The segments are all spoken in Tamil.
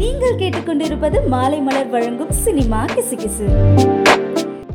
நீங்கள் கேட்டுக்கொண்டிருப்பது மாலை மலர் வழங்கும் சினிமா கிசுகிசு.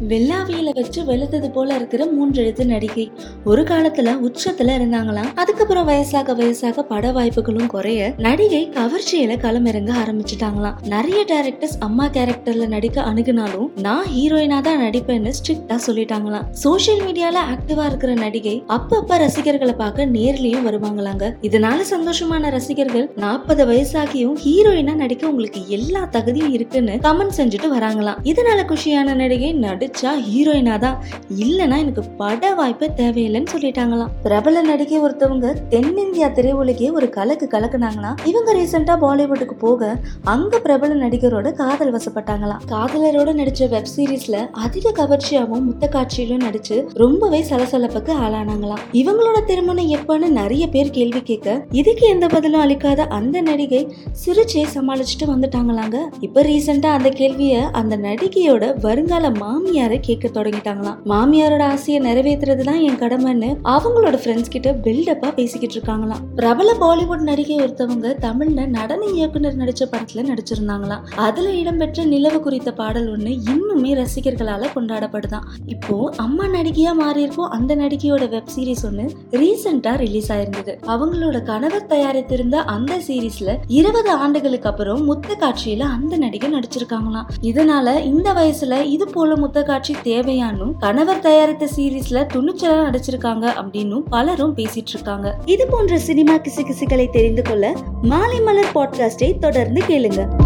வெள்ளாவியில வச்சு வெளுத்தது போல இருக்கிற மூன்றெழுத்து நடிகை. ஒரு காலத்துல உச்சத்துல இருந்தாங்களாம் அதுக்கப்புறம் வயசாக வயசாக பட வாய்ப்புகளும் குறைய நடிகை கவர்ச்சியில களமிறங்க ஆரம்பிச்சுட்டாங்களாம். நிறைய டேரக்டர்ஸ் அம்மா கேரக்டர்ல நடிக்க அணுகுனாலும் நான் ஹீரோயினா தான் நடிப்பேன்னு ஸ்ட்ரிக்டா சொல்லிட்டாங்களாம். சோஷியல் மீடியால ஆக்டிவா இருக்கிற நடிகை அப்பப்ப ரசிகர்களை பார்க்க நேர்லயும் வருவாங்களாங்க. இதனால சந்தோஷமான ரசிகர்கள் நாற்பது வயசாகியும் ஹீரோயினா நடிக்க உங்களுக்கு எல்லா தகுதியும் இருக்குன்னு கமெண்ட் செஞ்சுட்டு வராங்களாம். இதனால குஷியான நடிகை நடிச்சா ஹீரோயினா தான். இல்லனா எனக்கு பட வாய்ப்பே தேவையில்லைன்னு சொல்லிட்டாங்களாம். பிரபல நடிகை ஒருத்தவங்க தென்னிந்தியா திரையுலகே ஒரு கலக்கு கலக்குனாங்களாம் இவங்க ரீசெண்டா பாலிவுட்டுக்கு போக அங்க பிரபல நடிகரோட காதல் வசப்பட்டாங்களாம். காதலரோட நடிச்ச வெப் சீரிஸ்ல அதிக கவர்ச்சியாகவும் முத்த காட்சியிலும் நடிச்சு ரொம்பவே சலசலப்புக்கு ஆளானாங்களாம். இவங்களோட திருமணம் எப்பன்னு நிறைய பேர் கேள்வி கேட்க இதுக்கு எந்த பதிலும் அளிக்காத அந்த நடிகை சிரிச்சே சமாளிச்சுட்டு வந்துட்டாங்களாங்க. இப்ப ரீசெண்டா அந்த கேள்விய அந்த நடிகையோட வருங்கால மாமியார் கேட்க தொடங்கிட்டாங்களாம். மாமியாரோட ஆசையை நிறைவேற்றுறது தான் என் கடமைன்னு அவங்களோட ஃப்ரெண்ட்ஸ் கிட்ட பில்டப்பா பேசிக்கிட்டு இருக்காங்களாம். பிரபல பாலிவுட் நடிகை ஒருத்தவங்க தமிழ்ல நடன இயக்குனர் நடிச்ச படத்துல நடிச்சிருந்தாங்களாம். அதுல இடம்பெற்ற நிலவு குறித்த பாடல் ஒண்ணு இன்னுமே ரசிகர்களால கொண்டாடப்படுதான். இப்போ அம்மா நடிகையா மாறி இருக்கும் அந்த நடிகையோட வெப் சீரிஸ் ஒண்ணு ரீசெண்டா ரிலீஸ் ஆயிருந்தது. அவங்களோட கணவர் தயாரித்திருந்த அந்த சீரீஸ்ல இருபது ஆண்டுகளுக்கு அப்புறம் முத்த காட்சியில அந்த நடிகை நடிச்சிருக்காங்களாம். இதனால இந்த வயசுல இது போல முத்த காட்சி தேவையானும் கணவர் தயாரித்த சீரீஸ்ல துணிச்சலா நடிச்சிருக்காங்க அப்படின்னும் பலரும் பேசிட்டு இருக்காங்க. இது போன்ற சினிமா கிசுகிசுகளை தெரிந்து கொள்ள மாலை மலர் பாட்காஸ்டை தொடர்ந்து கேளுங்க.